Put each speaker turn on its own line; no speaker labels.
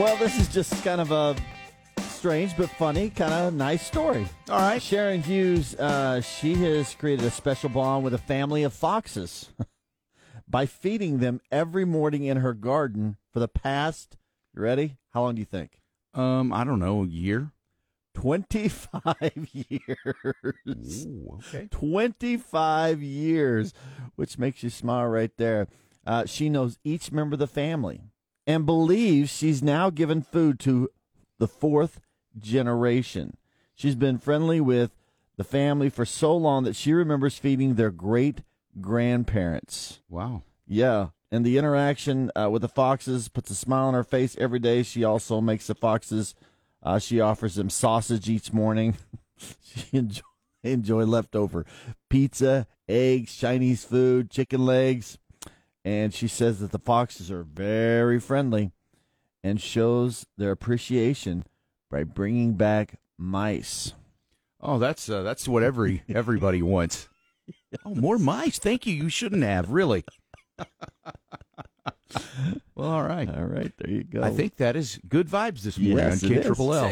this is just kind of a strange but funny, kind of nice story.
All right.
Sharon Hughes, uh, she has created a special bond with a family of foxes by feeding them every morning in her garden for the past, you ready? How long do you think?
Um, I don't know, a year.
25 years.
Ooh, okay.
25 years, which makes you smile right there. Uh, she knows each member of the family and believes she's now given food to the fourth generation. She's been friendly with the family for so long that she remembers feeding their great grandparents.
Wow.
Yeah. And the interaction uh, with the foxes puts a smile on her face every day. She also makes the foxes, uh, she offers them sausage each morning. she enjoy, enjoy leftover pizza, eggs, Chinese food, chicken legs. And she says that the foxes are very friendly and shows their appreciation by bringing back mice.
Oh, that's uh, that's what every everybody wants. Oh, more mice. Thank you. You shouldn't have, really. well, all right.
All right, there you go.
I think that is good vibes this
Yes,
morning on
it
K. Triple L.